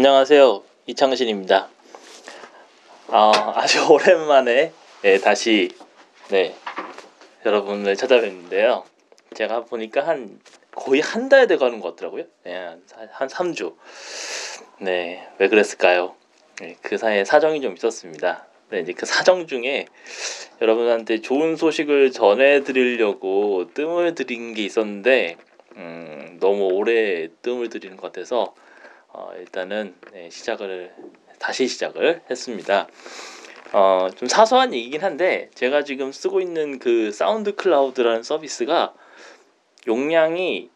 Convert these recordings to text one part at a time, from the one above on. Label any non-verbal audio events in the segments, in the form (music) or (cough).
안녕하세요. 이창신입니다. 아, 아주 (laughs) 오랜만에 네, 다시 네, 여러분을 찾아뵙는데요. 제가 보니까 한 거의 한 달 돼가는 것 같더라고요. 네, 한, 한 3주. 네, 왜 그랬을까요? 네, 그 사이에 사정이 좀 있었습니다. 네, 이제 그 사정 중에 여러분한테 좋은 소식을 전해드리려고 뜸을 들인 게 있었는데 음, 너무 오래 뜸을 들이는 것 같아서 어, 일단은 네, 시작을 다시 시작을 했습니다. 어, 좀 사소한 얘기긴 한데 제가 지금 쓰고 있는 그 SoundCloud라는 서비스가 용량이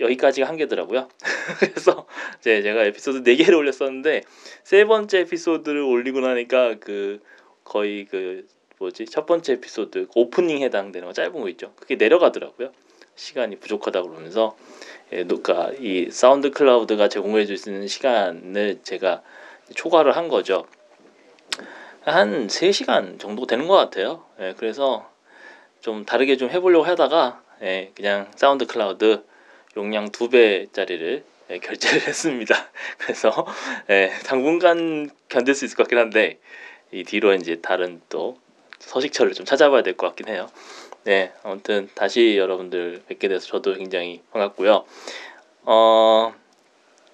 여기까지가 한계더라고요. (laughs) 그래서 이제 제가 에피소드 4개를 올렸었는데 세 번째 에피소드를 올리고 나니까 그 거의 그 뭐지 첫 번째 에피소드 오프닝 해당되는 거 짧은 거 있죠. 그게 내려가더라고요. 시간이 부족하다 그러면서 예, 그러니까 이 SoundCloud가 제공해 줄 수 있는 시간을 제가 초과를 한 거죠. 한 3시간 정도 되는 것 같아요. 예, 그래서 좀 다르게 좀 해보려고 하다가 예, 그냥 SoundCloud 용량 두 배짜리를 예, 결제를 (laughs) 했습니다. 그래서 예, 당분간 견딜 수 있을 것 같긴 한데 이 뒤로 이제 다른 또 서식처를 좀 찾아봐야 될 것 같긴 해요. 네, 아무튼 다시 여러분들 뵙게 돼서 저도 굉장히 반갑고요. 어,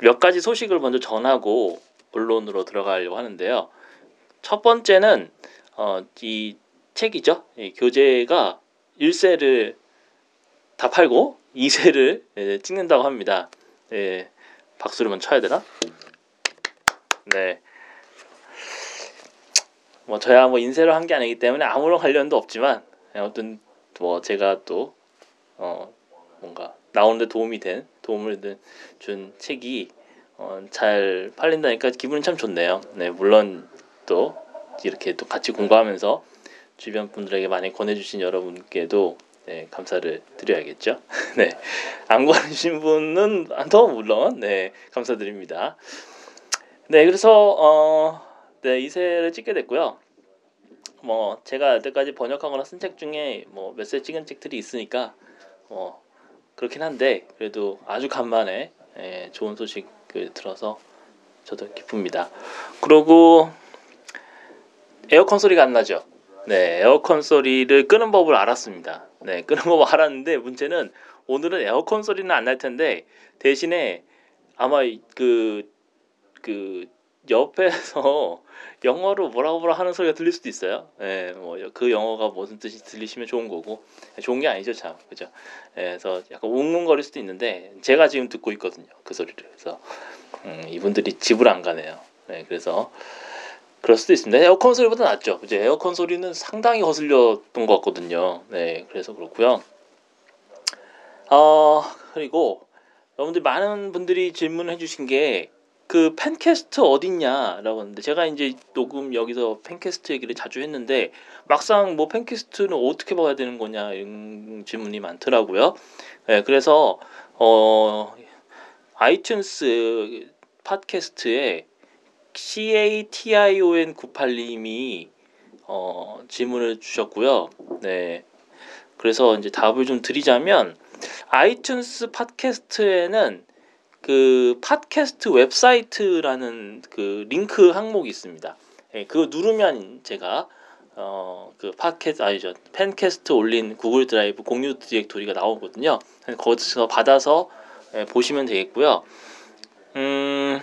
몇 가지 소식을 먼저 전하고 본론으로 들어가려고 하는데요. 첫 번째는 어, 이 책이죠. 이 교재가 1세를 다 팔고 2세를 예, 찍는다고 합니다. 예, 박수를만 쳐야 되나? 네. 뭐 저야 뭐 인쇄를 한 게 아니기 때문에 아무런 관련도 없지만 아무튼 뭐 제가 또 어 뭔가 나오는데 도움이 된 도움을 준 책이 어, 잘 팔린다니까 기분은 참 좋네요. 네 물론 또 이렇게 또 같이 공부하면서 주변 분들에게 많이 권해주신 여러분께도 네, 감사를 드려야겠죠. (laughs) 네, 안 권해주신 분은 더 물론 네 감사드립니다. 네, 그래서 어, 네 이세를 찍게 됐고요. 뭐 제가 여태까지 번역하거나 쓴 책 중에 뭐 몇 세 찍은 책들이 있으니까 뭐 그렇긴 한데 그래도 아주 간만에 예, 좋은 소식을 들어서 저도 기쁩니다. 그리고 에어컨 소리가 안 나죠. 네, 에어컨 소리를 끄는 법을 알았습니다. 네, 끄는 법을 알았는데 문제는 오늘은 에어컨 소리는 안 날 텐데 대신에 아마 그, 그 옆에서 (laughs) 영어로 뭐라고 뭐라 하는 소리가 들릴 수도 있어요. 예, 뭐그 영어가 무슨 뜻이 들리시면 좋은 거고 좋은 게 아니죠, 참. 그죠? 예, 그래서 약간 웅웅거릴 수도 있는데 제가 지금 듣고 있거든요. 그 소리를. 그래서 음, 이분들이 집을 안 가네요. 예, 그래서 그럴 수도 있습니다. 에어컨 소리보다 낫죠. 이제 에어컨 소리는 상당히 거슬렸던 것 같거든요. 네, 그래서 그렇고요. 어, 그리고 여러분들 많은 분들이 질문해 주신 게 그 팬캐스트 어딨냐라고 하는데 제가 이제 녹음 여기서 팬캐스트 얘기를 자주 했는데 막상 뭐 팬캐스트는 어떻게 봐야 되는 거냐 이런 질문이 많더라고요. 네, 그래서 어 아이튠스 팟캐스트에 CATION 98님이 어 질문을 주셨고요. 네. 그래서 이제 답을 좀 드리자면 iTunes 팟캐스트에는 그 팟캐스트 웹사이트라는 그 링크 항목이 있습니다. 예, 그거 누르면 제가 어 그 팟캐스트 아니죠 pencast 올린 Google Drive 공유 디렉토리가 나오거든요. 거기서 받아서 예, 보시면 되겠고요. 음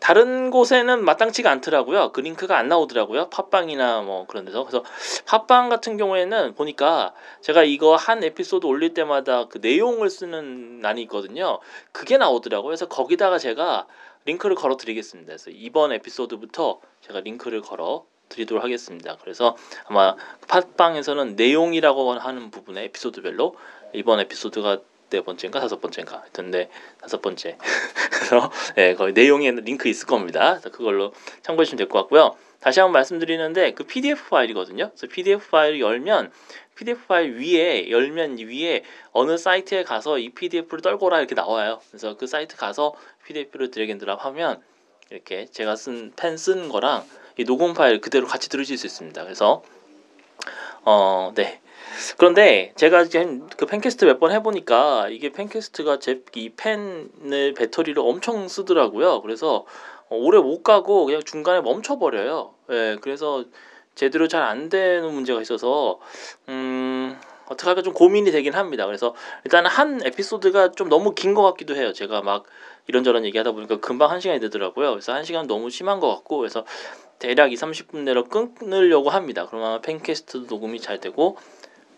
다른 곳에는 마땅치가 않더라고요. 그 링크가 안 나오더라고요. 팟빵이나 뭐 그런 데서. 그래서 팟빵 같은 경우에는 보니까 제가 이거 한 에피소드 올릴 때마다 그 내용을 쓰는 난이 있거든요. 그게 나오더라고요. 그래서 거기다가 제가 링크를 걸어 드리겠습니다. 그래서 이번 에피소드부터 제가 링크를 걸어 드리도록 하겠습니다. 그래서 아마 팟빵에서는 내용이라고 하는 부분에 에피소드별로 이번 에피소드가 네 번째인가? 다섯 번째인가? 하여튼 다섯 번째. (laughs) 그래서 네, 거기 내용에 링크 있을 겁니다. 그걸로 참고해 주시면 될 것 같고요. 다시 한번 말씀드리는데 그 PDF 파일이거든요. 그래서 PDF 파일을 열면 PDF 파일 위에 열면 위에 어느 사이트에 가서 이 PDF를 떨궈라 이렇게 나와요. 그래서 그 사이트 가서 PDF를 drag and drop 하면 이렇게 제가 쓴 펜 쓴 거랑 이 녹음 파일 그대로 같이 들으실 수 있습니다. 그래서 어 네 그런데 제가 지금 그 pencast 몇 번 해보니까 이게 pencast가 제 이 펜을 배터리를 엄청 쓰더라고요. 그래서 어, 오래 못 가고 그냥 중간에 멈춰버려요. 예, 그래서 제대로 잘 안 되는 문제가 있어서 음 어떻게 할까 좀 고민이 되긴 합니다. 그래서 일단 한 에피소드가 좀 너무 긴 것 같기도 해요. 제가 막 이런저런 얘기하다 보니까 금방 한 시간이 되더라고요. 그래서 한 시간 너무 심한 것 같고 그래서 대략 2, 30분 내로 끊으려고 합니다. 그러면 펜캐스트도 녹음이 잘 되고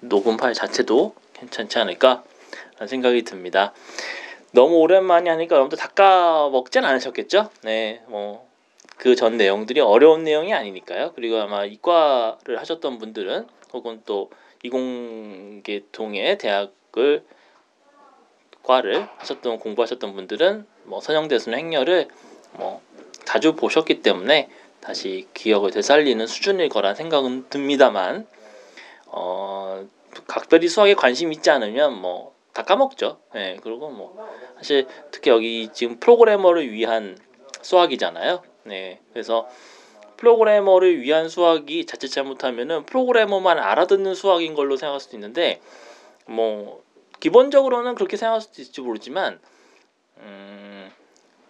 녹음 파일 자체도 괜찮지 않을까 라는 생각이 듭니다. 너무 오랜만에 하니까 여러분들 닦아 먹진 않으셨겠죠? 네, 뭐 그 전 내용들이 어려운 내용이 아니니까요. 그리고 아마 이과를 하셨던 분들은 혹은 또 이공계통의 대학을 과를 하셨던 공부하셨던 분들은 뭐 선형대순 행렬을 뭐 자주 보셨기 때문에 다시 기억을 되살리는 수준일 거란 생각은 듭니다만 어 각별히 수학에 관심 있지 않으면 뭐 다 까먹죠. 예, 네, 그리고 뭐 사실 특히 여기 지금 프로그래머를 위한 수학이잖아요. 네, 그래서 프로그래머를 위한 수학이 자칫 잘못하면은 프로그래머만 알아듣는 수학인 걸로 생각할 수도 있는데 뭐 기본적으로는 그렇게 생각할 수도 있을지 모르지만 음,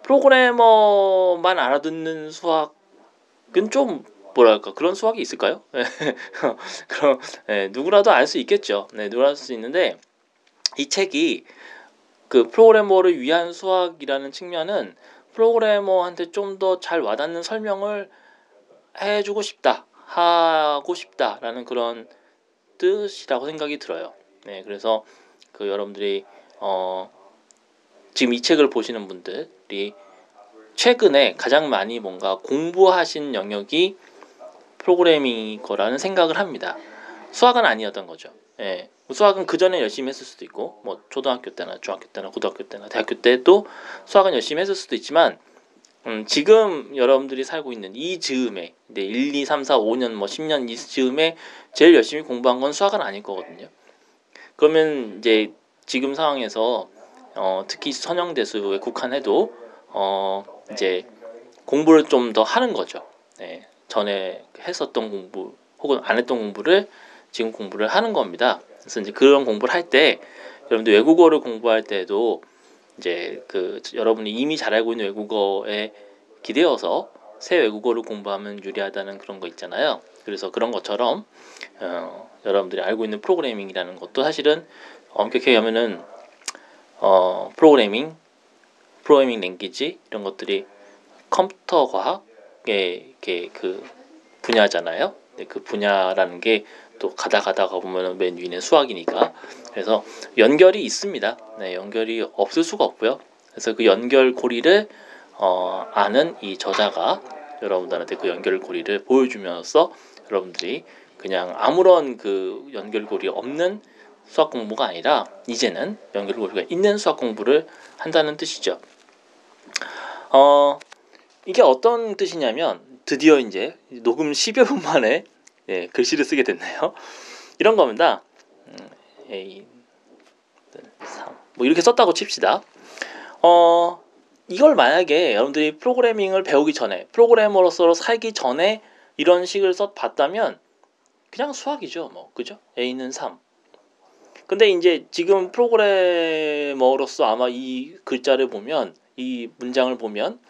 프로그래머만 알아듣는 수학은 좀 뭐랄까 그런 수학이 있을까요? (laughs) 그럼 네, 누구라도 알 수 있겠죠. 네, 누구라도 알 수 있는데 이 책이 그 프로그래머를 위한 수학이라는 측면은 프로그래머한테 좀 더 잘 와닿는 설명을 해주고 싶다 하고 싶다라는 그런 뜻이라고 생각이 들어요. 네, 그래서 그 여러분들이 어 지금 이 책을 보시는 분들이 최근에 가장 많이 뭔가 공부하신 영역이 프로그래밍 거라는 생각을 합니다. 수학은 아니었던 거죠. 예. 수학은 그 전에 열심히 했을 수도 있고, 뭐 초등학교 때나 중학교 때나 고등학교 때나 대학교 때도 수학은 열심히 했을 수도 있지만, 음, 지금 여러분들이 살고 있는 이 즈음에, 네, 1, 2, 3, 4, 5년, 뭐 10년 이 즈음에 제일 열심히 공부한 건 수학은 아닐 거거든요. 그러면 이제 지금 상황에서 어, 특히 선형대수에 국한해도 어, 이제 공부를 좀 더 하는 거죠. 네. 전에 했었던 공부 혹은 안 했던 공부를 지금 공부를 하는 겁니다. 그래서 이제 그런 공부를 할 때 여러분들 외국어를 공부할 때도 이제 그 여러분이 이미 잘 알고 있는 외국어에 기대어서 새 외국어를 공부하면 유리하다는 그런 거 있잖아요. 그래서 그런 것처럼 어, 여러분들이 알고 있는 프로그래밍이라는 것도 사실은 엄격히 하면은 어, 프로그래밍, 프로그래밍 랭귀지 이런 것들이 컴퓨터 과학 의 그 분야잖아요. 그 분야라는 게 또 가다 가다가 보면 맨 위는 수학이니까 그래서 연결이 있습니다. 네, 연결이 없을 수가 없고요. 그래서 그 연결고리를 어, 아는 이 저자가 여러분들한테 그 연결고리를 보여주면서 여러분들이 그냥 아무런 그 연결고리 없는 수학 공부가 아니라 이제는 연결고리가 있는 수학 공부를 한다는 뜻이죠. 어, 이게 어떤 뜻이냐면 드디어 이제 녹음 10여 분 만에 예, 글씨를 쓰게 됐네요. 이런 겁니다. 음, A, 3, 뭐 이렇게 썼다고 칩시다. 어, 이걸 만약에 여러분들이 프로그래밍을 배우기 전에 프로그래머로서 살기 전에 이런 식을 써 봤다면 그냥 수학이죠. 뭐 그죠? A는 3. 근데 이제 지금 프로그래머로서 아마 이 글자를 보면 이 문장을 보면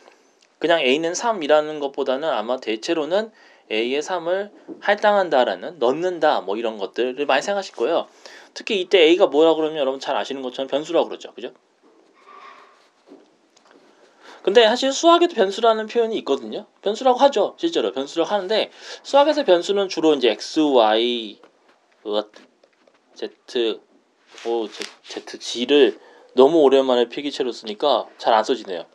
그냥 A는 3이라는 것보다는 아마 대체로는 A의 3을 할당한다라는 넣는다 뭐 이런 것들을 많이 생각하실 거예요. 특히 이때 A가 뭐라 그러면 여러분 잘 아시는 것처럼 변수라고 그러죠. 그죠? 근데 사실 수학에도 변수라는 표현이 있거든요. 변수라고 하죠. 실제로 변수라고 하는데 수학에서 변수는 주로 이제 x, y, z, o, z, g를 너무 오랜만에 필기체로 쓰니까 잘 안 써지네요.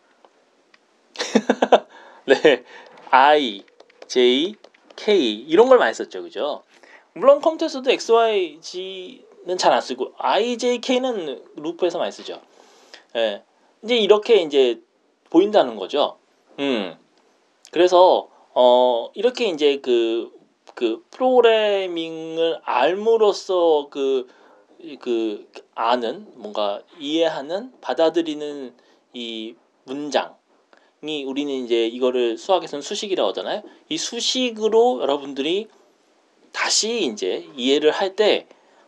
(laughs) 네, i, j, k 이런 걸 많이 썼죠, 그죠? 물론 컴퓨터에서도 x, y, g는 잘 안 쓰고 i, j, k는 루프에서 많이 쓰죠. 예, 네, 이제 이렇게 이제 보인다는 거죠. 음. 그래서 어 이렇게 이제 그, 그 프로그래밍을 알므로써 그, 그 아는 뭔가 이해하는 받아들이는 이 문장 이 우리는 이제 이거를 수학에서는 수식이라고 하잖아요. 이 수식으로 여러분들이 다시 이제 이해를 할 때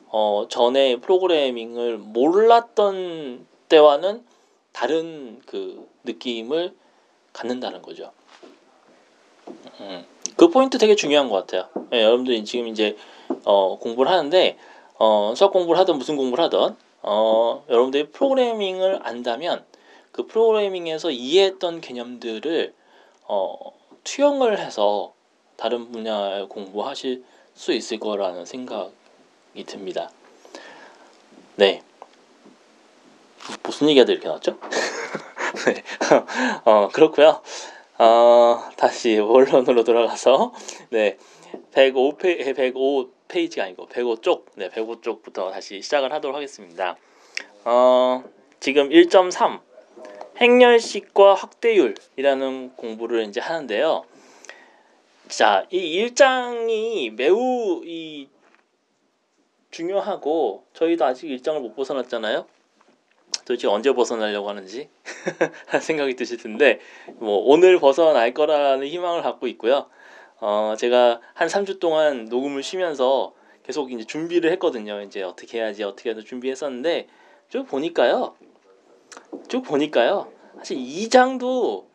어, 전에 프로그래밍을 몰랐던 때와는 다른 그 느낌을 갖는다는 거죠. 음, 그 포인트 되게 중요한 것 같아요. 네, 여러분들이 지금 이제 어, 공부를 하는데 어, 수학 공부를 하든 무슨 공부를 하든 어, 여러분들이 프로그래밍을 안다면 그 프로그래밍에서 이해했던 개념들을 어, 투영을 해서 다른 분야에 공부하실 수 있을 거라는 생각이 듭니다. 네. 무슨 얘기가 이렇게 나왔죠? (laughs) 네. 어, 그렇고요. 어, 다시 원론으로 돌아가서 네. 105페 105 페이지가 아니고 105쪽. 네, 105쪽부터 다시 시작을 하도록 하겠습니다. 어, 지금 1.3 행렬식과 확대율이라는 공부를 이제 하는데요. 자, 이 1장이 매우 이 중요하고 저희도 아직 일정을 못 벗어났잖아요. 도대체 언제 벗어나려고 하는지 (laughs) 생각이 드실 텐데 뭐 오늘 벗어날 거라는 희망을 갖고 있고요. 어 제가 한 3주 동안 녹음을 쉬면서 계속 이제 준비를 했거든요. 이제 어떻게 해야지 어떻게 해서 준비했었는데 쭉 보니까요. 쭉 보니까요. 사실 2장도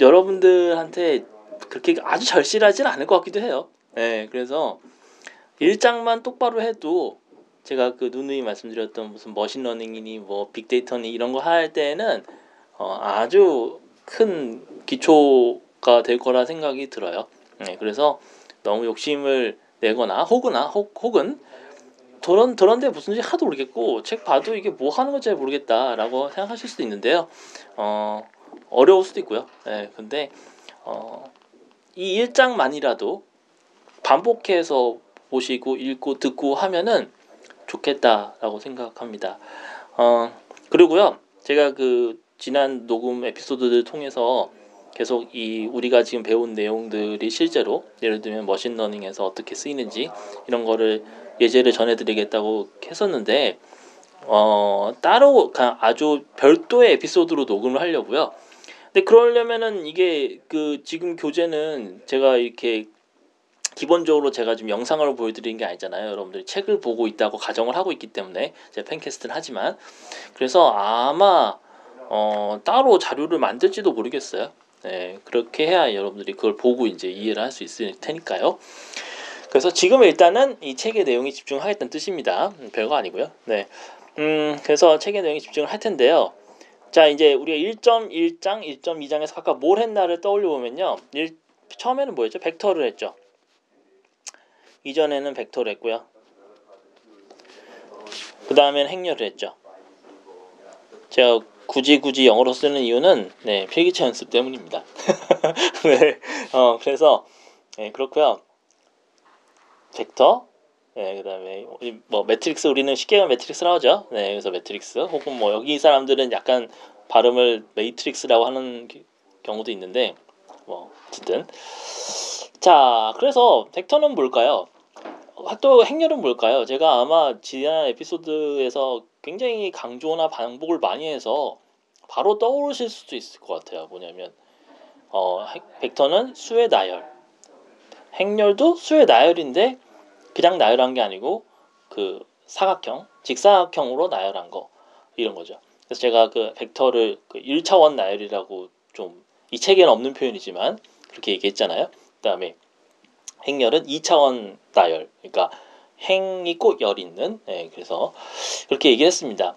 여러분들한테 그렇게 아주 절실하지는 않을 것 같기도 해요. 네, 그래서 1장만 똑바로 해도 제가 그 누누이 말씀드렸던 무슨 머신러닝이니 뭐 빅데이터니 이런 거 할 때는 어, 아주 큰 기초가 될 거라 생각이 들어요. 네, 그래서 너무 욕심을 내거나 혹은나 혹, 혹은 저런 저런데 무슨 지 하도 모르겠고 책 봐도 이게 뭐 하는 건지 잘 모르겠다라고 생각하실 수도 있는데요. 어 어려울 수도 있고요. 네, 근데 어이 1장만이라도 반복해서 보시고 읽고 듣고 하면은 좋겠다라고 생각합니다. 어, 그리고요, 제가 그 지난 녹음 에피소드를 통해서 계속 이 우리가 지금 배운 내용들이 실제로 예를 들면 머신러닝에서 어떻게 쓰이는지 이런 거를 예제를 전해드리겠다고 했었는데 어, 따로 아주 별도의 에피소드로 녹음을 하려고요. 근데 그러려면은 이게 그 지금 교재는 제가 이렇게 기본적으로 제가 지금 영상으로 보여드리는 게 아니잖아요. 여러분들이 책을 보고 있다고 가정을 하고 있기 때문에 제가 팬캐스트를 하지만 그래서 아마 어, 따로 자료를 만들지도 모르겠어요. 네, 그렇게 해야 여러분들이 그걸 보고 이제 이해를 할 수 있을 테니까요. 그래서 지금 일단은 이 책의 내용에 집중하겠다는 뜻입니다. 음, 별거 아니고요. 네. 음, 그래서 책의 내용에 집중을 할 텐데요. 자, 이제 우리가 1.1장, 1.2장에서 각각 뭘 했나를 떠올려 보면요. 일, 처음에는 뭐였죠? 벡터를 했죠. 이전에는 벡터를 했고요. 그 다음에는 행렬을 했죠. 제가 굳이 굳이 영어로 쓰는 이유는 네, 필기체 연습 때문입니다. (laughs) 네, 어, 그래서 네, 그렇고요. 벡터, 네, 그다음에 뭐 매트릭스 우리는 쉽게 matrix라고 하죠. 네, 그래서 매트릭스 혹은 뭐 여기 사람들은 약간 발음을 matrix라고 하는 경우도 있는데 뭐 어쨌든 자, 그래서 벡터는 뭘까요? 또 행렬은 뭘까요? 제가 아마 지난 에피소드에서 굉장히 강조나 반복을 많이 해서 바로 떠오르실 수도 있을 것 같아요. 뭐냐면 어, 벡터는 수의 나열, 행렬도 수의 나열인데 그냥 나열한 게 아니고 그 사각형, 직사각형으로 나열한 거 이런 거죠. 그래서 제가 그 벡터를 그 1차원 나열이라고 좀 이 책에는 없는 표현이지만 그렇게 얘기했잖아요. 그다음에 행렬은 2차원 나열, 그러니까 행 있고 열 있는, 네, 그래서 그렇게 얘기했습니다.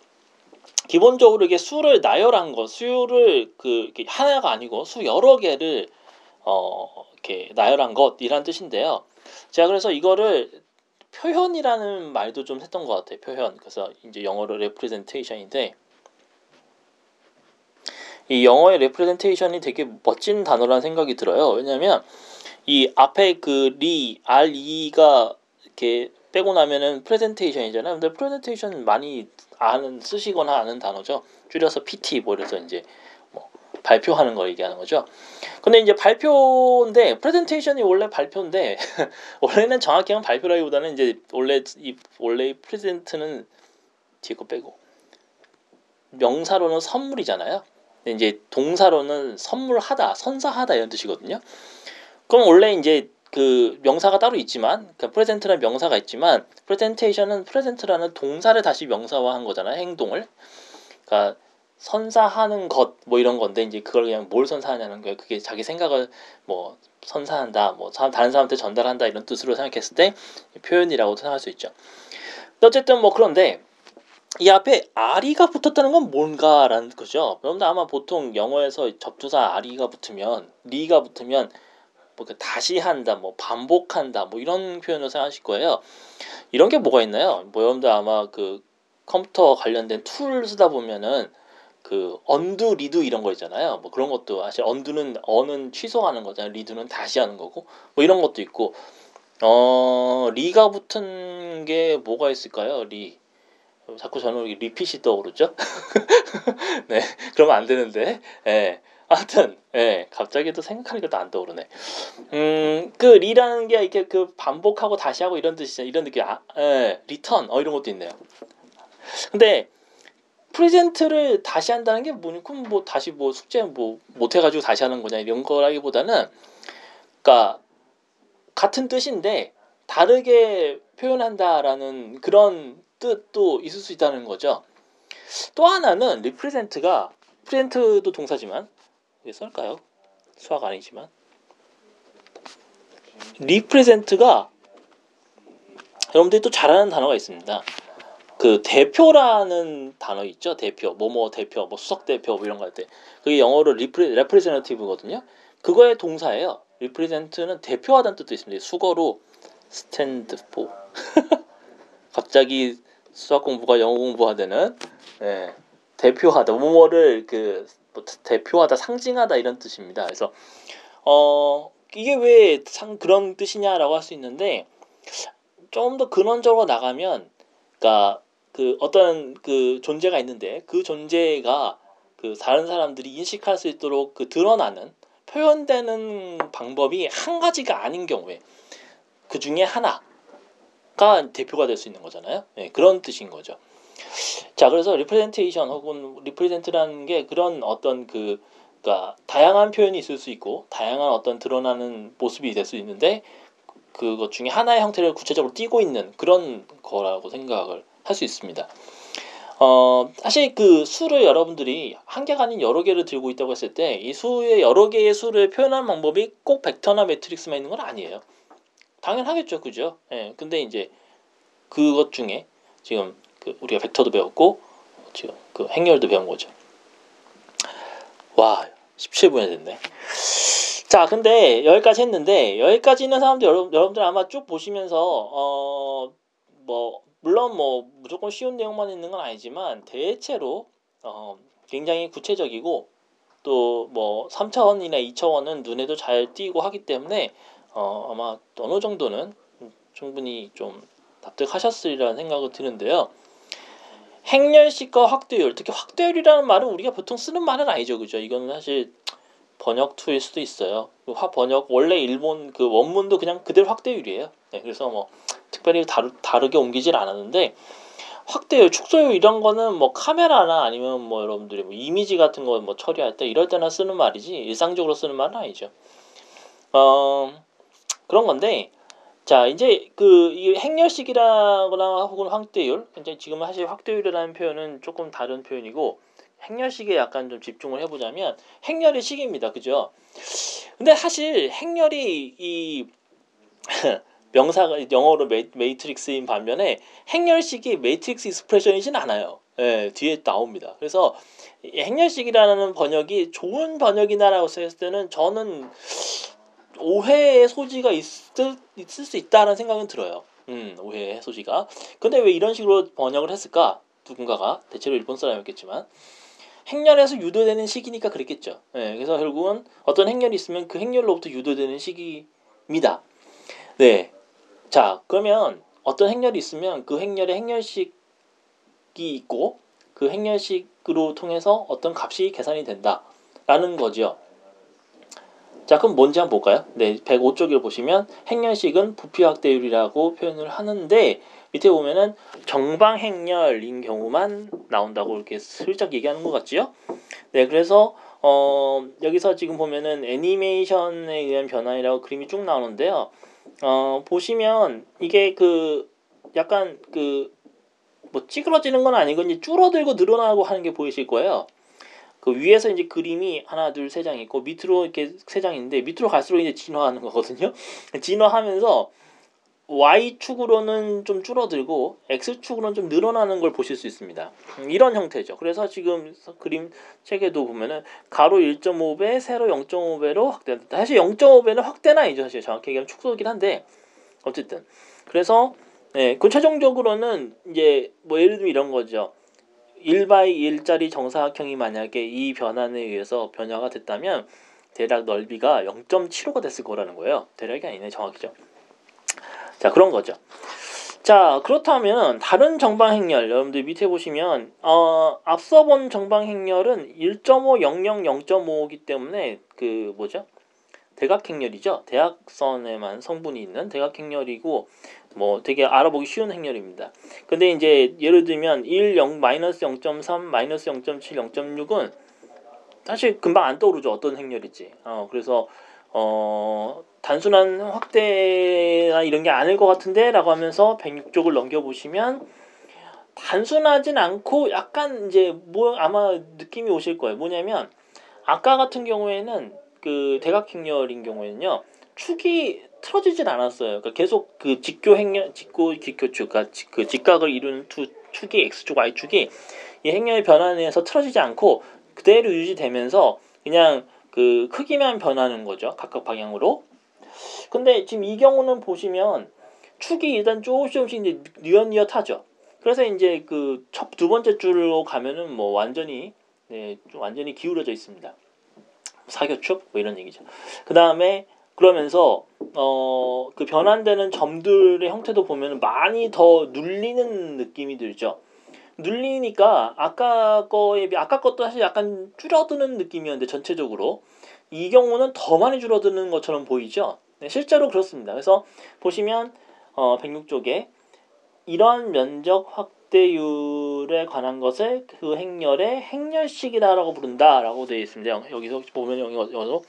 기본적으로 이게 수를 나열한 거, 수를 그 하나가 아니고 수 여러 개를 어 이렇게 나열한 것이란 뜻인데요. 제가 그래서 이거를 표현이라는 말도 좀 했던 것 같아요. 표현. 그래서 이제 영어로 representation인데 이 영어의 representation이 되게 멋진 단어라는 생각이 들어요. 왜냐하면 이 앞에 그 re, R, E가 이렇게 빼고 나면은 presentation이잖아요. 근데 presentation 많이 아는 쓰시거나 아는 단어죠. 줄여서 PT 뭐 이래서 이제 뭐 발표하는 거 얘기하는 거죠. 근데 이제 발표인데 presentation이 원래 발표인데 (laughs) 원래는 정확히 하면 발표라기보다는 이제 원래 이 원래 present는 뒤에 거 빼고 명사로는 선물이잖아요. 이제 동사로는 선물하다, 선사하다 이런 뜻이거든요. 그럼 원래 이제 그 명사가 따로 있지만 그 present라는 명사가 있지만 presentation은 present라는 동사를 다시 명사화한 거잖아요. 행동을. 그러니까 선사하는 것 뭐 이런 건데 이제 그걸 그냥 뭘 선사하냐는 거예요. 그게 자기 생각을 뭐 선사한다, 뭐 다른 사람한테 전달한다 이런 뜻으로 생각했을 때 표현이라고 생각할 수 있죠. 어쨌든 뭐 그런데 이 앞에 RE가 붙었다는 건 뭔가라는 거죠. 여러분들 아마 보통 영어에서 접두사 RE가 붙으면 re가 붙으면 뭐 다시 한다, 뭐 반복한다, 뭐 이런 표현을 사용하실 거예요. 이런 게 뭐가 있나요? 뭐 여러분들 아마 그 컴퓨터 관련된 툴 쓰다 보면은 그 undo redo 이런 거 있잖아요. 뭐 그런 것도 사실 undo는 어는 취소하는 거잖아요. redo는 다시 하는 거고 뭐 이런 것도 있고 어 re가 붙은 게 뭐가 있을까요? re 자꾸 저는 repeat이 떠오르죠. (laughs) 네, 그러면 안 되는데. 예. 하여튼, 예, 갑자기 또 생각하니까 또 안 떠오르네. 음, 그 re라는 게 이렇게 그 반복하고 다시 하고 이런 뜻이죠. 이런 느낌. 아, 예, return, 어 이런 것도 있네요. 근데 present를 다시 한다는 게 뭐니? 그럼 뭐 다시 뭐 숙제 뭐 못 해가지고 다시 하는 거냐 이런 거라기보다는, 그러니까 같은 뜻인데 다르게 표현한다라는 그런 뜻도 있을 수 있다는 거죠. 또 하나는 represent가 present도 동사지만 왜 쓸까요? 수학 아니지만 represent가 여러분들이 또 잘 아는 단어가 있습니다. 그 대표라는 단어 있죠. 대표, 뭐뭐 대표, 뭐 수석 대표 뭐 이런 거 할 때 그게 영어로 repre representative거든요. 그거의 동사예요. represent는 대표하다는 뜻도 있습니다. 숙어로 stand for (laughs) 갑자기 수학 공부가 영어 공부가 되는 예, 대표하다 뭐뭐를 그 뭐 대표하다 상징하다 이런 뜻입니다. 그래서 어 이게 왜 상 그런 뜻이냐라고 할 수 있는데 좀 더 근원적으로 나가면 그러니까 그 어떤 그 존재가 있는데 그 존재가 그 다른 사람들이 인식할 수 있도록 그 드러나는 표현되는 방법이 한 가지가 아닌 경우에 그 중에 하나 가 대표가 될 수 있는 거잖아요. 네, 그런 뜻인 거죠. 자, 그래서 representation 혹은 represent라는 게 그런 어떤 그 그러니까 다양한 표현이 있을 수 있고 다양한 어떤 드러나는 모습이 될 수 있는데 그것 중에 하나의 형태를 구체적으로 띄고 있는 그런 거라고 생각을 할 수 있습니다. 어, 사실 그 수를 여러분들이 한 개가 아닌 여러 개를 들고 있다고 했을 때 이 수의 여러 개의 수를 표현하는 방법이 꼭 벡터나 매트릭스만 있는 건 아니에요. 당연하겠죠, 그죠? 예. 근데 이제 그것 중에 지금 그 우리가 벡터도 배웠고 지금 그 행렬도 배운 거죠. 와, 17분이 됐네. 자, 근데 여기까지 했는데 여기까지 있는 사람들 여러분, 여러분들 아마 쭉 보시면서 어 뭐 물론 뭐 무조건 쉬운 내용만 있는 건 아니지만 대체로 어 굉장히 구체적이고 또 뭐 3차원이나 2차원은 눈에도 잘 띄고 하기 때문에 어, 아마 어느 정도는 충분히 좀 납득하셨으리라는 생각이 드는데요. 행렬식과 확대율, 특히 확대율이라는 말은 우리가 보통 쓰는 말은 아니죠, 그죠? 이거는 사실 번역 투일 수도 있어요. 화 번역 원래 일본 그 원문도 그냥 그대로 확대율이에요. 네, 그래서 뭐 특별히 다르, 다르게 옮기질 않았는데 확대율, 축소율 이런 거는 뭐 카메라나 아니면 뭐 여러분들이 뭐 이미지 같은 거 뭐 처리할 때 이럴 때나 쓰는 말이지 일상적으로 쓰는 말은 아니죠. 어, 그런 건데 자 이제 그이 행렬식이라거나 혹은 확대율 이제 지금 사실 확대율이라는 표현은 조금 다른 표현이고 행렬식에 약간 좀 집중을 해보자면 행렬의 식입니다. 그죠? 근데 사실 행렬이 이 (laughs) 명사가 영어로 ma, matrix인 반면에 행렬식이 matrix expression이진 않아요 예, 뒤에 나옵니다 그래서 행렬식이라는 번역이 좋은 번역이나라고 했을 때는 저는 오해의 소지가 있을, 있을 수 있다는 생각은 들어요. 음, 오해의 소지가. 근데 왜 이런 식으로 번역을 했을까? 누군가가 대체로 일본 사람이었겠지만 행렬에서 유도되는 시기니까 그랬겠죠. 네, 그래서 결국은 어떤 행렬이 있으면 그 행렬로부터 유도되는 시기입니다. 네. 자, 그러면 어떤 행렬이 있으면 그 행렬에 행렬식이 있고 그 행렬식으로 통해서 어떤 값이 계산이 된다라는 거죠. 자, 그럼 뭔지 한번 볼까요? 네, 105쪽을 보시면 행렬식은 부피 확대율이라고 표현을 하는데 밑에 보면은 정방 행렬인 경우만 나온다고 이렇게 슬쩍 얘기하는 것 같지요? 네, 그래서 어, 여기서 지금 보면은 애니메이션에 의한 변화이라고 그림이 쭉 나오는데요. 어, 보시면 이게 그 약간 그 뭐 찌그러지는 건 아니고 이제 줄어들고 늘어나고 하는 게 보이실 거예요. 그 위에서 이제 그림이 하나 둘 세 장 있고 밑으로 이렇게 세 장 있는데 밑으로 갈수록 이제 진화하는 거거든요. (laughs) 진화하면서 Y축으로는 좀 줄어들고 X축으로는 좀 늘어나는 걸 보실 수 있습니다. 음, 이런 형태죠. 그래서 지금 그림 책에도 보면은 가로 1.5배, 세로 0.5배로 확대한다. 사실 0.5배는 확대는 아니죠. 사실 정확히 얘기하면 축소이긴 한데 어쨌든 그래서 네, 그 최종적으로는 이제 뭐 예를 들면 이런 거죠. 1바이 1짜리 정사각형이 만약에 이 변환에 의해서 변화가 됐다면 대략 넓이가 0.75가 됐을 거라는 거예요. 대략이 아니네 정확히죠. 자 그런 거죠. 자 그렇다면 다른 정방행렬 여러분들 밑에 보시면 어, 앞서 본 정방행렬은 1.5, 00, 0.5이기 때문에 그 뭐죠? 대각행렬이죠. 대각선에만 성분이 있는 대각행렬이고 뭐 되게 알아보기 쉬운 행렬입니다. 근데 이제 예를 들면 1, 0, 마이너스 0.3, 마이너스 0.7, 0.6은 사실 금방 안 떠오르죠. 어떤 행렬이지. 어, 그래서 어, 단순한 확대나 이런 게 아닐 것 같은데 라고 하면서 106쪽을 넘겨보시면 단순하진 않고 약간 이제 뭐 아마 느낌이 오실 거예요. 뭐냐면 아까 같은 경우에는 그 대각행렬인 경우에는요 축이 틀어지진 않았어요. 그러니까 계속 그 직교 행렬, 직고 기교축, 그러니까 그 직각을 이루는 두 축이 x축, y축이 이 행렬의 변환에서 틀어지지 않고 그대로 유지되면서 그냥 그 크기만 변하는 거죠. 각각 방향으로. 근데 지금 이 경우는 보시면 축이 일단 조금씩 조금씩 이제 뉘엿뉘엿하죠. 그래서 이제 그 첫 두 번째 줄로 가면은 뭐 완전히 네, 좀 완전히 기울어져 있습니다. 사교축 뭐 이런 얘기죠. 그 다음에 그러면서 어 그 변환되는 점들의 형태도 보면 많이 더 눌리는 느낌이 들죠. 눌리니까 아까 거에 비 아까 것도 사실 약간 줄어드는 느낌이었는데 전체적으로 이 경우는 더 많이 줄어드는 것처럼 보이죠. 네, 실제로 그렇습니다. 그래서 보시면 어, 106쪽에 이런 면적 확대율에 관한 것을 그 행렬의 행렬식이다라고 부른다라고 되어 있습니다. 여기서 보면 여기 여기서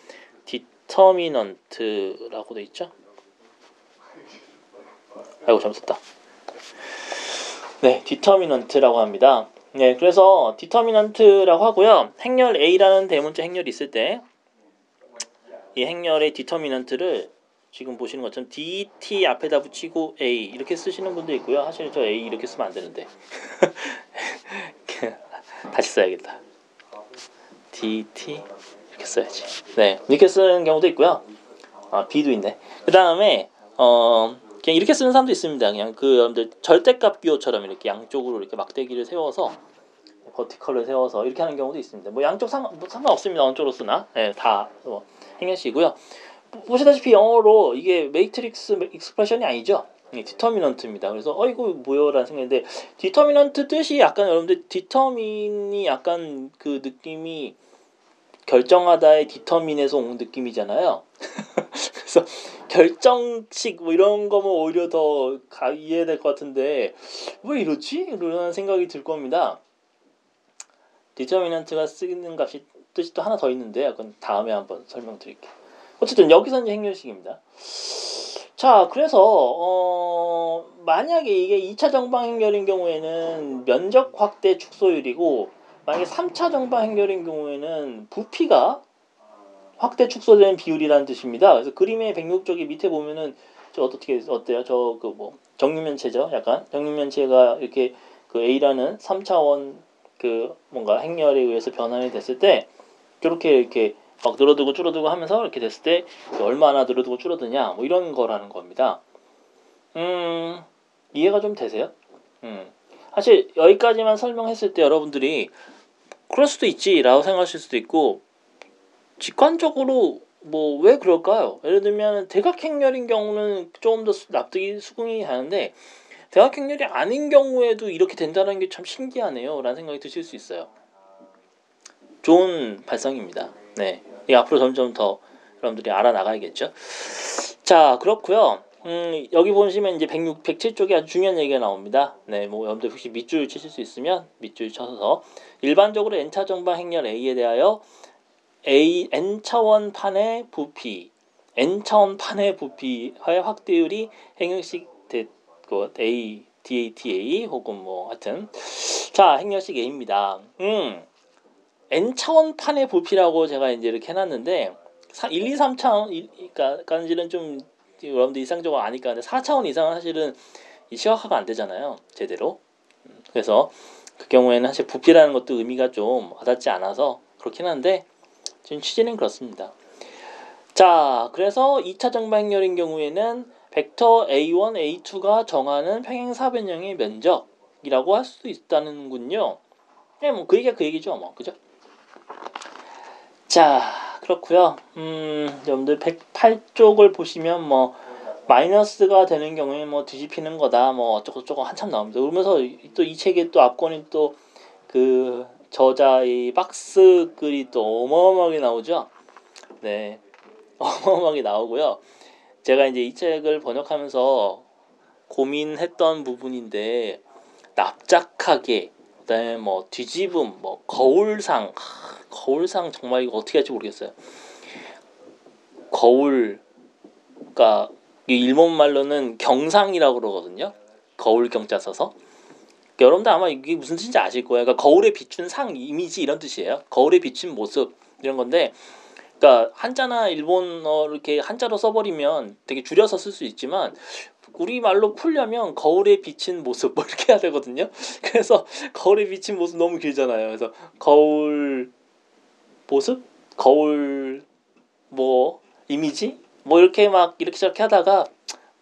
디터미넌트라고 되어 있죠. 아이고 잘못 썼다. 네, determinant라고 합니다. 네, 그래서 determinant라고 하고요. 행렬 A라는 대문자 행렬이 있을 때 이 행렬의 determinant를 지금 보시는 것처럼 DT 앞에다 붙이고 A 이렇게 쓰시는 분도 있고요. 사실 저 A 이렇게 쓰면 안 되는데 (laughs) 다시 써야겠다. DT 이렇게 써야지. 네, 이렇게 쓰는 경우도 있고요. 아, B도 있네. 그 다음에 어 그냥 이렇게 쓰는 사람도 있습니다. 그냥 그 여러분들 절대값 기호처럼 이렇게 양쪽으로 이렇게 막대기를 세워서 vertical을 세워서 이렇게 하는 경우도 있습니다. 뭐 양쪽 상관 뭐 상관없습니다. 어느 쪽으로 쓰나, 네, 다 뭐 행렬식이고요. 보시다시피 영어로 이게 matrix expression이 아니죠. determinant입니다. 그래서 어 이거 뭐요라는 생각인데 determinant 뜻이 약간 여러분들 determine이 약간 그 느낌이 결정하다의 디터민에서 온 느낌이잖아요. (laughs) 그래서 결정식 뭐 이런 거면 오히려 더 이해될 것 같은데 왜 이러지? 이런 생각이 들 겁니다. 디터미넌트가 쓰는 값이 뜻이 또 하나 더 있는데 약간 다음에 한번 설명드릴게요. 어쨌든 여기서 이제 행렬식입니다. 자, 그래서 어 만약에 이게 2차 정방 행렬인 경우에는 면적 확대 축소율이고 만약에 3차 정방 행렬인 경우에는 부피가 확대 축소되는 비율이라는 뜻입니다. 그래서 그림의 106쪽이 밑에 보면은 저 어떻게 어때요? 저 그 뭐 정육면체죠. 약간 정육면체가 이렇게 그 A라는 3차원 그 뭔가 행렬에 의해서 변환이 됐을 때 이렇게 이렇게 막 늘어들고 줄어들고 하면서 이렇게 됐을 때 얼마나 늘어들고 줄어드냐 뭐 이런 거라는 겁니다. 음 이해가 좀 되세요? 음 사실 여기까지만 설명했을 때 여러분들이 그럴 수도 있지라고 생각하실 수도 있고 직관적으로 뭐 왜 그럴까요? 예를 들면 대각행렬인 경우는 조금 더 납득이 수긍이 가는데 대각행렬이 아닌 경우에도 이렇게 된다는 게 참 신기하네요 라는 생각이 드실 수 있어요. 좋은 발상입니다. 네. 앞으로 점점 더 여러분들이 알아나가야겠죠. 자, 그렇고요. 음, 여기 보시면 이제 106, 107쪽에 아주 중요한 얘기가 나옵니다. 네, 뭐 여러분들 혹시 밑줄 치실 수 있으면 밑줄 쳐서 일반적으로 n차 정방 행렬 A에 대하여 A n 차원 판의 부피, n 차원 판의 부피의 확대율이 행렬식 그 A DATA 혹은 뭐 하여튼 자 행렬식 A입니다. 음. n 차원 판의 부피라고 제가 이제 이렇게 해놨는데 1, 2, 3차원 그러니까까지는 좀 여러분들 이상적으로 아니까 근데 4차원 이상은 사실은 시각화가 안 되잖아요 제대로 음, 그래서 그 경우에는 사실 부피라는 것도 의미가 좀 와닿지 않아서 그렇긴 한데 지금 취지는 그렇습니다 자 그래서 2차 정방행렬인 경우에는 벡터 A1, A2가 정하는 평행사변형의 면적이라고 할 수도 있다는군요 네, 뭐 그 얘기가 그 얘기죠 뭐 그죠 자 그렇고요. 음, 여러분들 108쪽을 보시면 뭐 마이너스가 되는 경우에 뭐 뒤집히는 거다 뭐 어쩌고 저쩌고 한참 나옵니다. 그러면서 또 이 책의 또 앞권이 또그 저자의 박스 글이 또 어마어마하게 나오죠. 네. (laughs) 어마어마하게 나오고요. 제가 이제 이 책을 번역하면서 고민했던 부분인데 납작하게 그다음에 뭐 뒤집음 뭐 거울상 거울상 정말 이거 어떻게 할지 모르겠어요. 거울, 그러니까 일본 말로는 경상이라고 그러거든요. 거울 경자 써서. 여러분들 아마 이게 무슨 뜻인지 아실 거예요. 그러니까 거울에 비춘 상 이미지 이런 뜻이에요. 거울에 비춘 모습 이런 건데, 그러니까 한자나 일본어 이렇게 한자로 써버리면 되게 줄여서 쓸 수 있지만 우리 말로 풀려면 거울에 비친 모습 뭐 이렇게 해야 되거든요. (laughs) 그래서 거울에 비친 모습 너무 길잖아요. 그래서 거울 모습, 거울 뭐 이미지 뭐 이렇게 막 이렇게 저렇게 하다가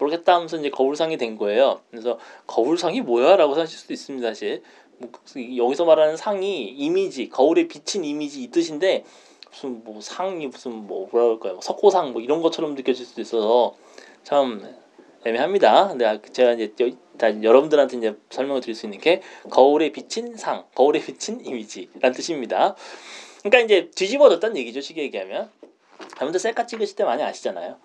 모르겠다 하면서 이제 거울상이 된 거예요. 그래서 거울상이 뭐야라고 하실 수도 있습니다. 사실 뭐 여기서 말하는 상이 이미지 거울에 비친 이미지 이 뜻인데 무슨 뭐 상이 무슨 뭐 뭐라 그럴까요? 뭐 석고상 뭐 이런 것처럼 느껴질 수도 있어서 참 애매합니다. 근데 제가 이제 다 여러분들한테 이제 설명을 드릴 수 있는 게 거울에 비친 상, 거울에 비친 이미지라는 뜻입니다. 그러니까 이제 뒤집어졌다는 얘기죠. 쉽게 얘기하면. 여러분들 셀카 찍으실 때 많이 아시잖아요.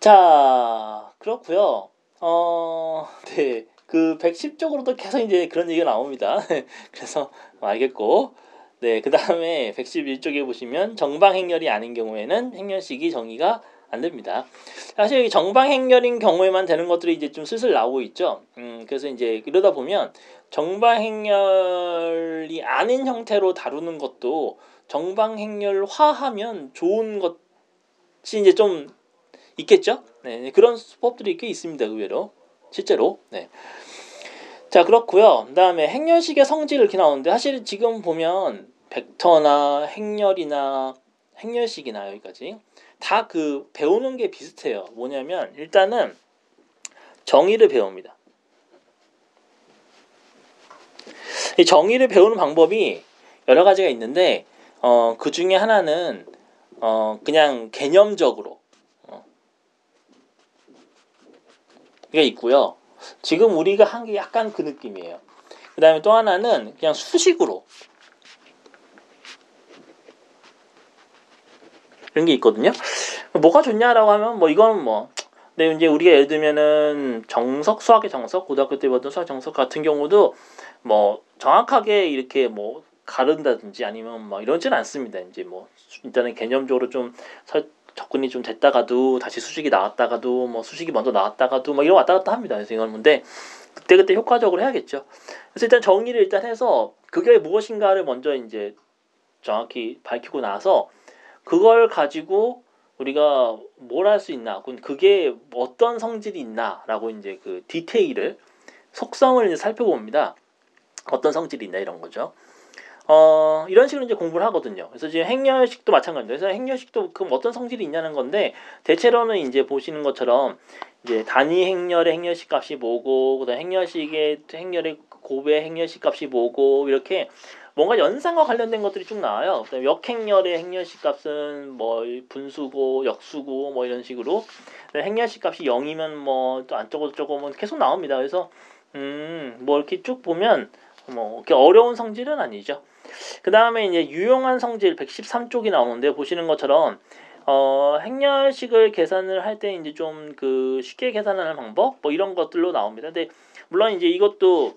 자, 그렇고요. 어, 네. 그 110쪽으로도 계속 이제 그런 얘기가 나옵니다. (laughs) 그래서 알겠고. 네, 그 다음에 111쪽에 보시면 정방 행렬이 아닌 경우에는 행렬식이 정의가 안 됩니다. 사실 정방 행렬인 경우에만 되는 것들이 이제 좀 슬슬 나오고 있죠. 음, 그래서 이제 이러다 보면 정방행렬이 아닌 형태로 다루는 것도 정방행렬화하면 좋은 것이 이제 좀 있겠죠. 네, 그런 수법들이 꽤 있습니다. 의외로 실제로. 네. 자 그렇고요. 그다음에 행렬식의 성질 이렇게 나오는데 사실 지금 보면 벡터나 행렬이나 행렬식이나 여기까지 다 그 배우는 게 비슷해요. 뭐냐면 일단은 정의를 배웁니다. 이 정의를 배우는 방법이 여러 가지가 있는데 어, 그 중에 하나는 어, 그냥 개념적으로 어, 게 있고요. 지금 우리가 한 게 약간 그 느낌이에요. 그 다음에 또 하나는 그냥 수식으로 이런 게 있거든요. 뭐가 좋냐라고 하면 뭐 이거는 뭐 근데 이제 우리가 예를 들면은 정석 수학의 정석 고등학교 때 봤던 수학 정석 같은 경우도 뭐 정확하게 이렇게 뭐 가른다든지 아니면 뭐 이러지는 않습니다. 이제 뭐 일단은 개념적으로 좀 설, 접근이 좀 됐다가도 다시 수식이 나왔다가도 뭐 수식이 먼저 나왔다가도 뭐 이런 왔다 갔다 합니다. 그래서 이건 근데 그때 그때 효과적으로 해야겠죠. 그래서 일단 정의를 일단 해서 그게 무엇인가를 먼저 이제 정확히 밝히고 나서 그걸 가지고 우리가 뭘 할 수 있나, 그게 어떤 성질이 있나라고 이제 그 디테일을 속성을 이제 살펴봅니다. 어떤 성질이 있나 이런 거죠. 어, 이런 식으로 이제 공부를 하거든요. 그래서 지금 행렬식도 마찬가지입니다. 그래서 행렬식도 그럼 어떤 성질이 있냐는 건데, 대체로는 이제 보시는 것처럼, 이제 단위 행렬의 행렬식 값이 뭐고, 그 다음 행렬식의, 행렬의 고배 행렬식 값이 뭐고, 이렇게 뭔가 연산과 관련된 것들이 쭉 나와요. 그다음에 역행렬의 행렬식 값은 뭐 분수고, 역수고, 뭐 이런 식으로. 행렬식 값이 0이면 뭐 또 안쪽으로 조금은 계속 나옵니다. 그래서, 음, 뭐 이렇게 쭉 보면, 뭐 이렇게 어려운 성질은 아니죠. 그 다음에 이제 유용한 성질 113쪽이 나오는데 보시는 것처럼 어, 행렬식을 계산을 할 때 이제 좀 그 쉽게 계산하는 방법 뭐 이런 것들로 나옵니다. 근데 물론 이제 이것도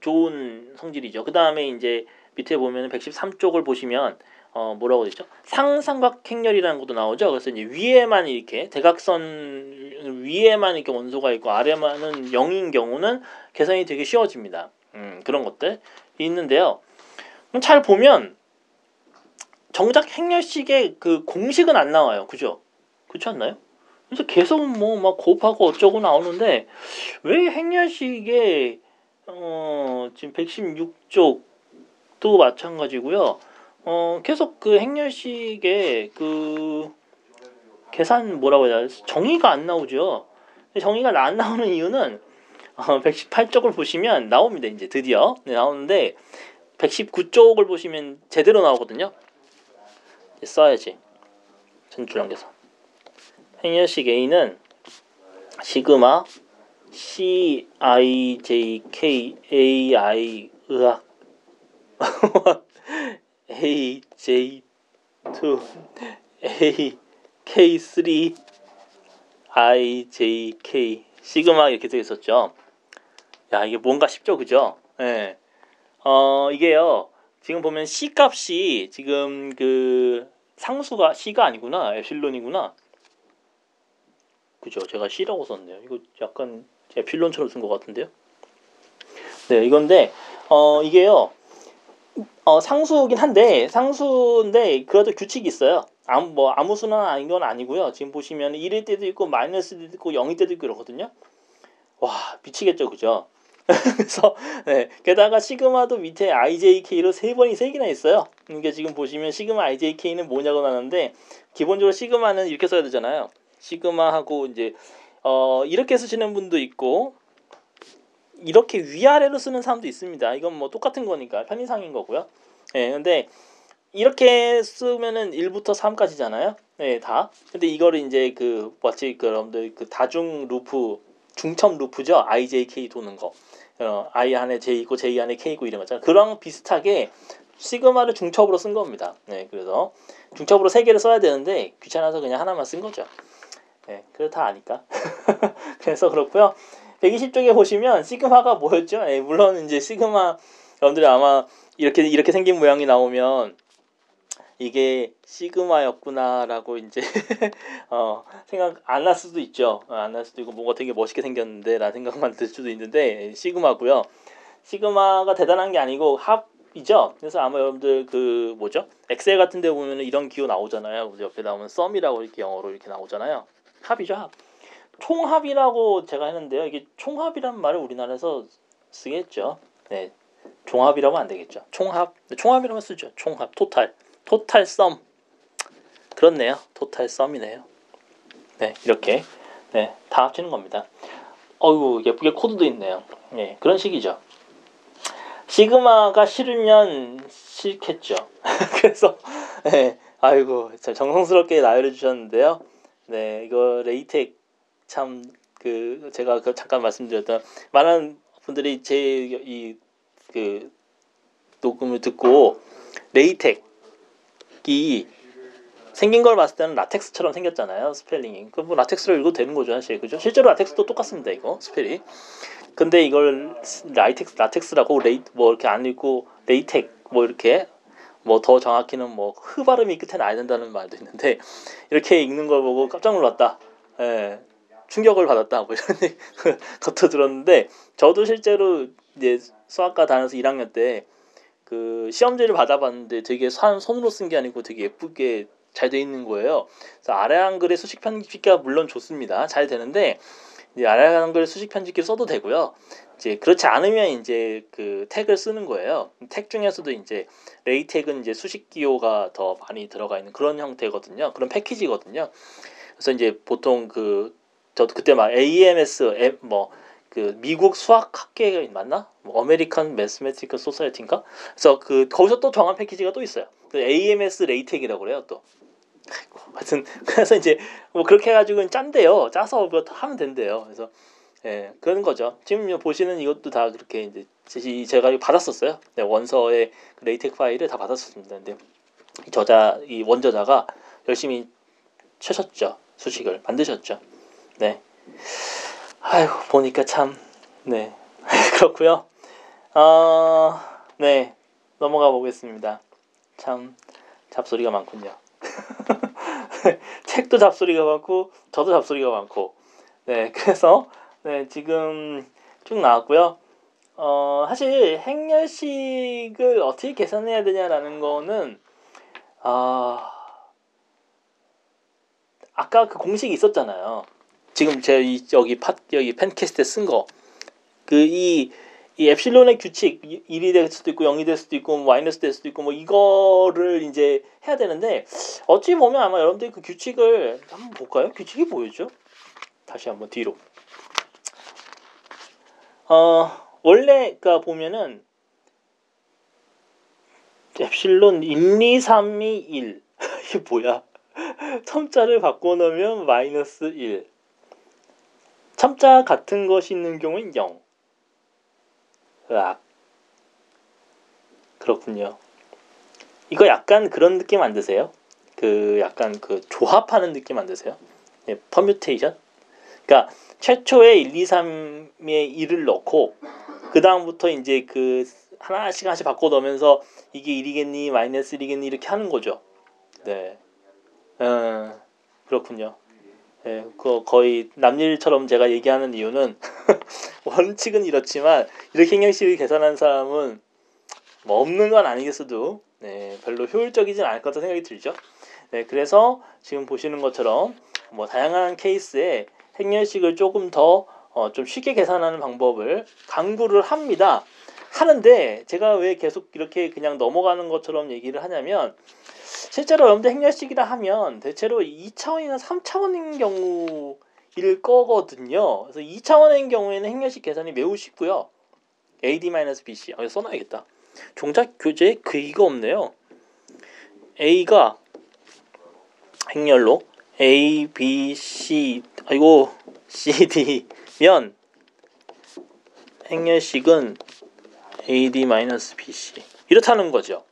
좋은 성질이죠. 그 다음에 이제 밑에 보면 113쪽을 보시면 어 뭐라고 되죠? 상삼각 행렬이라는 것도 나오죠. 그래서 이제 위에만 이렇게 대각선 위에만 이렇게 원소가 있고 아래만은 0인 경우는 계산이 되게 쉬워집니다. 음, 그런 것들 있는데요. 잘 보면 정작 행렬식의 그 공식은 안 나와요. 그죠? 그렇지 않나요? 그래서 계속 뭐 막 곱하고 어쩌고 나오는데 왜 행렬식의 어 지금 116쪽도 마찬가지고요. 어 계속 그 행렬식의 그 계산 뭐라고 해야 되나 정의가 안 나오죠. 정의가 안 나오는 이유는 어 118쪽을 보시면 나옵니다. 이제 드디어 네, 나오는데 119쪽을 보시면 제대로 나오거든요. 써야지. 전주량계산. 행렬식 A는 시그마 C I J K A I 의학 (laughs) A J 2 A K 3 I J K 시그마 이렇게 되어 있었죠. 야 이게 뭔가 쉽죠, 그죠? 예. 네. 어 이게요. 지금 보면 C 값이 지금 그 상수가 C가 아니구나. 에필론이구나. 그죠? 제가 C라고 썼네요. 이거 약간 에필론처럼 쓴 것 같은데요. 네, 이건데 어 이게요. 어 상수긴 한데 상수인데 그래도 규칙이 있어요. 아무 뭐 아무 수나 아닌 건 아니고요. 지금 보시면 1일 때도 있고 마이너스 때도 있고 0일 때도 있고 이러거든요. 와 미치겠죠, 그죠? (laughs) 그래서 네, 게다가 시그마도 밑에 IJK로 세 번이 세 개나 있어요. 그러니까 지금 보시면 시그마 IJK는 뭐냐고 나는데 기본적으로 시그마는 이렇게 써야 되잖아요. 시그마하고 이제 어 이렇게 쓰시는 분도 있고 이렇게 위아래로 쓰는 사람도 있습니다. 이건 뭐 똑같은 거니까 편의상인 거고요. 예, 네, 근데 이렇게 쓰면은 1부터 3까지잖아요. 네, 다. 근데 이거를 이제 그 마치 그 여러분들 그 다중 루프 중첩 루프죠. IJK 도는 거. 어, I 안에 J 있고 J 안에 K 있고 이런 거잖아요. 그런 비슷하게 시그마를 중첩으로 쓴 겁니다. 네, 그래서 중첩으로 세 개를 써야 되는데 귀찮아서 그냥 하나만 쓴 거죠. 네, 그래 다 아니까. (laughs) 그래서 그렇고요. 120쪽에 보시면 시그마가 뭐였죠? 네, 물론 이제 시그마 여러분들이 아마 이렇게 이렇게 생긴 모양이 나오면 이게 시그마였구나라고 이제 (laughs) 어 생각 안날 수도 있죠. 어, 안날 수도 있고 뭔가 되게 멋있게 생겼는데라는 생각만 (laughs) 들 수도 있는데 시그마고요. 시그마가 대단한 게 아니고 합 이죠. 그래서 아마 여러분들 그 뭐죠? 엑셀 같은 데 보면 이런 기호 나오잖아요. 옆에 나오면 썸이라고 이렇게 영어로 이렇게 나오잖아요. 합이죠, 합. 총합이라고 제가 했는데요. 이게 총합이란 말을 우리나라에서 쓰겠죠. 네. 종합이라고 안 되겠죠. 총합. 총합이라고 쓰죠. 총합, 토탈. 토탈 썸 그렇네요. 토탈 썸이네요. 네, 이렇게 네, 다 합치는 겁니다. 어유 예쁘게 코드도 있네요. 네, 그런 식이죠. 시그마가 싫으면 싫겠죠. (laughs) 그래서 네, 아이고 정성스럽게 나열해 주셨는데요. 네, 이거 레이텍 참 그 제가 그 잠깐 말씀드렸던 많은 분들이 제 이 그 녹음을 듣고 레이텍 이 생긴 걸 봤을 때는 라텍스처럼 생겼잖아요 스펠링이. 그뭐 라텍스로 읽어도 되는 거죠 사실. 그죠? 실제로 라텍스도 똑같습니다 이거 스펠이. 근데 이걸 라이텍스 라텍스라고 레이 뭐 이렇게 안 읽고 LaTeX 뭐 이렇게 뭐 더 정확히는 뭐 흐 발음이 끝에 나야 된다는 말도 있는데 이렇게 읽는 걸 보고 깜짝 놀랐다. 예. 충격을 받았다. 뭐 이런 (laughs) 것도 들었는데 저도 실제로 이제 수학과 다녀서 1학년 때 그 시험지를 받아봤는데 되게 산 손으로 쓴 게 아니고 되게 예쁘게 잘 돼 있는 거예요. 그래서 아래 한글의 수식 편집기가 물론 좋습니다. 잘 되는데 이제 아래 한글 수식 편집기를 써도 되고요. 이제 그렇지 않으면 이제 그 택을 쓰는 거예요. 택 중에서도 이제 레이텍은 이제 수식 기호가 더 많이 들어가 있는 그런 형태거든요. 그런 패키지거든요. 그래서 이제 보통 그 저도 그때 막 AMS 뭐 그 미국 수학학계 맞나? 뭐 American Mathematical Society인가? 그래서 그 거기서 또 정한 패키지가 또 있어요. 그 AMS LaTeX이라고 그래요 또. (laughs) 하여튼 그래서 이제 뭐 그렇게 해가지고 짠대요. 짜서 뭐 하면 된대요. 그래서 예 그런 거죠. 지금 보시는 이것도 다 그렇게 이제 제가 받았었어요. 네, 원서의 그 LaTeX 파일을 다 받았었습니다. 근데 이 저자 이 원저자가 열심히 쳐셨죠. 수식을 만드셨죠. 네. 아이고 보니까 참 네. (laughs) 그렇고요. 어, 네. 넘어가 보겠습니다. 참 잡소리가 많군요. (laughs) 책도 잡소리가 많고 저도 잡소리가 많고 네 그래서 네 지금 쭉 나왔고요. 어 사실 행렬식을 어떻게 계산해야 되냐라는 거는 아 아까 그 공식이 있었잖아요. 지금 제 여기 팟 여기 펜캐스트에 쓴 거. 그 이 이 엡실론의 규칙 1이 될 수도 있고 0이 될 수도 있고 뭐 마이너스 될 수도 있고 뭐 이거를 이제 해야 되는데 어찌 보면 아마 여러분들이 그 규칙을 한번 볼까요? 규칙이 뭐였죠? 다시 한번 뒤로. 어 원래가 보면은 엡실론 1, 2, 3, 2, 1 이게 뭐야? (laughs) 첨자를 바꿔놓으면 마이너스 1 첨자 같은 것이 있는 경우는 0 으악 그렇군요 이거 약간 그런 느낌 안 드세요? 그 약간 그 조합하는 느낌 안 드세요? 예, 퍼뮤테이션? 그러니까 최초에 1, 2, 3에 1을 넣고 그 다음부터 이제 그 하나씩 하나씩 바꿔 넣으면서 이게 1이겠니 마이너스 1이겠니 이렇게 하는 거죠. 네. 음, 그렇군요. 예, 그 거의 남일처럼 제가 얘기하는 이유는 (laughs) 원칙은 이렇지만 이렇게 행정식을 계산한 사람은 뭐 없는 건 아니겠어도 네, 별로 효율적이진 않을 것 같다는 생각이 들죠. 네, 그래서 지금 보시는 것처럼 뭐 다양한 케이스에 행렬식을 조금 더좀 어, 쉽게 계산하는 방법을 강구를 합니다. 하는데 제가 왜 계속 이렇게 그냥 넘어가는 것처럼 얘기를 하냐면 실제로 여러분들 행렬식이라 하면 대체로 2차원이나 3차원인 경우일 거거든요. 그래서 2차원인 경우에는 행렬식 계산이 매우 쉽고요. AD-BC. 아, 써놔야겠다. 종작 교재에 그이가 없네요. A가 행렬로 A, B, C, 아이고, C, D면 행렬식은 AD-BC. 이렇다는 거죠.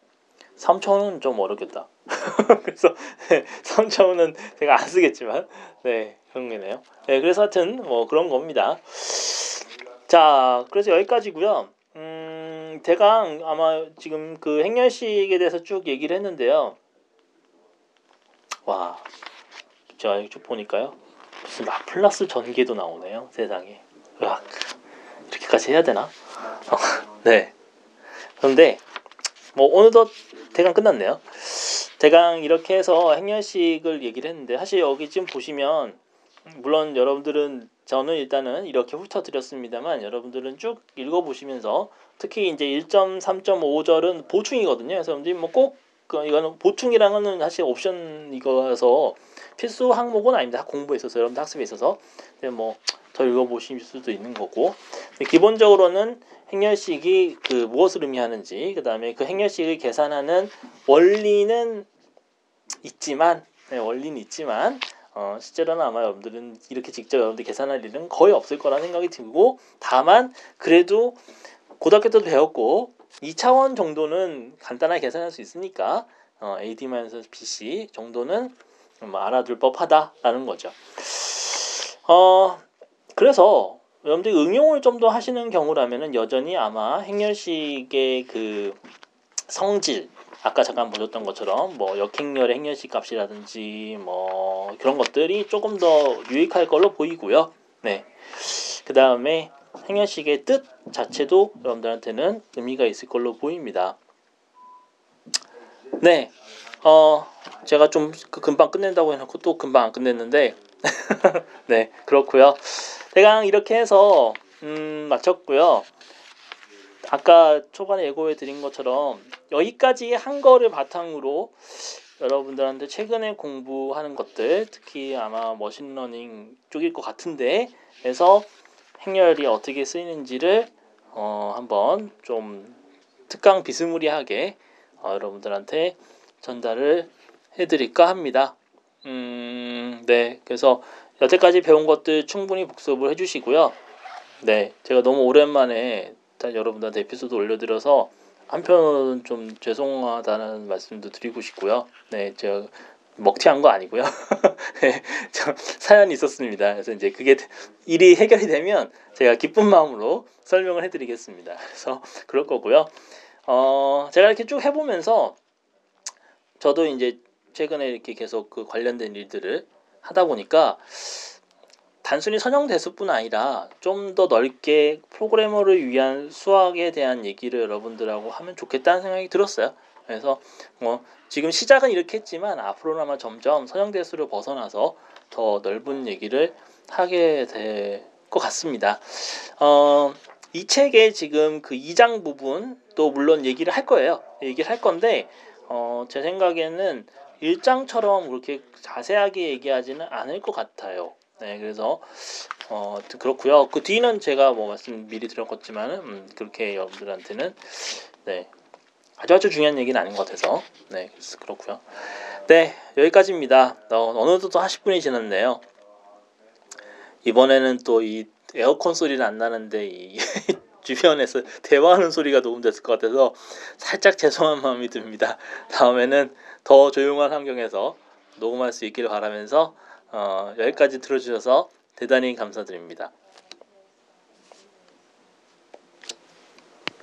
3차원은 좀 어렵겠다. (laughs) 그래서 네, 3차원은 제가 안 쓰겠지만 네 그런 게네요. 네 그래서 하여튼 뭐 그런 겁니다. 자 그래서 여기까지고요. 음 대강 아마 지금 그 행렬식에 대해서 쭉 얘기를 했는데요. 와 제가 쭉 보니까요 무슨 라플라스 전개도 나오네요 세상에. 으악 이렇게까지 해야 되나? (laughs) 네. 그런데 뭐 어느덧 대강 끝났네요. 대강 이렇게 해서 행렬식을 얘기를 했는데 사실 여기 지금 보시면 물론 여러분들은 저는 일단은 이렇게 훑어드렸습니다만 여러분들은 쭉 읽어보시면서 특히 이제 1.3.5절은 보충이거든요. 그래서 여러분들이 뭐꼭 그 이거는 거는 사실 옵션 이거라서 필수 항목은 아닙니다. 공부에 있어서 여러분들 학습에 있어서 뭐 더 읽어보실 수도 있는 거고 기본적으로는 행렬식이 그 무엇을 의미하는지 그 다음에 그 행렬식을 계산하는 원리는 있지만 네, 원리는 있지만 어, 실제로는 아마 여러분들은 이렇게 직접 여러분들 계산할 일은 거의 없을 거라는 생각이 들고 다만 그래도 고등학교 때도 배웠고 2차원 정도는 간단하게 계산할 수 있으니까 어, AD-BC 정도는 뭐 알아둘 법하다라는 거죠. 어, 그래서 여러분들 응용을 좀 더 하시는 경우라면은 여전히 아마 행렬식의 그 성질 아까 잠깐 보셨던 것처럼 뭐 역행렬의 행렬식 값이라든지 뭐 그런 것들이 조금 더 유익할 걸로 보이고요. 네. 그 다음에 행렬식의 뜻 자체도 여러분들한테는 의미가 있을 걸로 보입니다. 네. 어, 제가 좀그 금방 끝낸다고 해놓고 또 금방 안 끝냈는데, (laughs) 네, 그렇고요 대강 이렇게 해서, 음, 마쳤고요. 아까 초반에 예고해 드린 것처럼 여기까지 한 거를 바탕으로 여러분들한테 최근에 공부하는 것들 특히 아마 machine learning 쪽일 것 같은데 해서 행렬이 어떻게 쓰이는지를 어, 한번 좀 특강 비스무리하게 어, 여러분들한테 전달을 해드릴까 합니다. 음, 네. 그래서 여태까지 배운 것들 충분히 복습을 해주시고요. 네. 제가 너무 오랜만에 여러분들한테 에피소드 올려드려서 한편으로는 좀 죄송하다는 말씀도 드리고 싶고요. 네. 제가 먹튀한 거 아니고요. (laughs) 네, 저 사연이 있었습니다. 그래서 이제 그게 일이 해결이 되면 제가 기쁜 마음으로 설명을 해드리겠습니다. 그래서 그럴 거고요. 어, 제가 이렇게 쭉 해보면서 저도 이제 최근에 이렇게 계속 그 관련된 일들을 하다 보니까 단순히 선형 대수뿐 아니라 좀 더 넓게 프로그래머를 위한 수학에 대한 얘기를 여러분들하고 하면 좋겠다는 생각이 들었어요. 그래서 뭐 지금 시작은 이렇게 했지만 앞으로는 아마 점점 선형 대수를 벗어나서 더 넓은 얘기를 하게 될 것 같습니다. 어, 이 책의 지금 그 2장 부분 또 물론 얘기를 할 거예요. 얘기를 할 건데 어, 제 생각에는 1장처럼 그렇게 자세하게 얘기하지는 않을 것 같아요. 네, 그래서 어 그렇고요. 그 뒤는 제가 뭐 말씀 미리 드렸겠지만은 음, 그렇게 여러분들한테는 네 아주 아주 중요한 얘기는 아닌 것 같아서 네 그래서 그렇고요. 네 여기까지입니다. 어, 어느덧 또 40분이 지났네요. 이번에는 또 이 에어컨 소리는 안 나는데 이 (laughs) 주변에서 대화하는 소리가 녹음됐을 것 같아서 살짝 죄송한 마음이 듭니다. 다음에는 더 조용한 환경에서 녹음할 수 있기를 바라면서 어, 여기까지 들어주셔서 대단히 감사드립니다.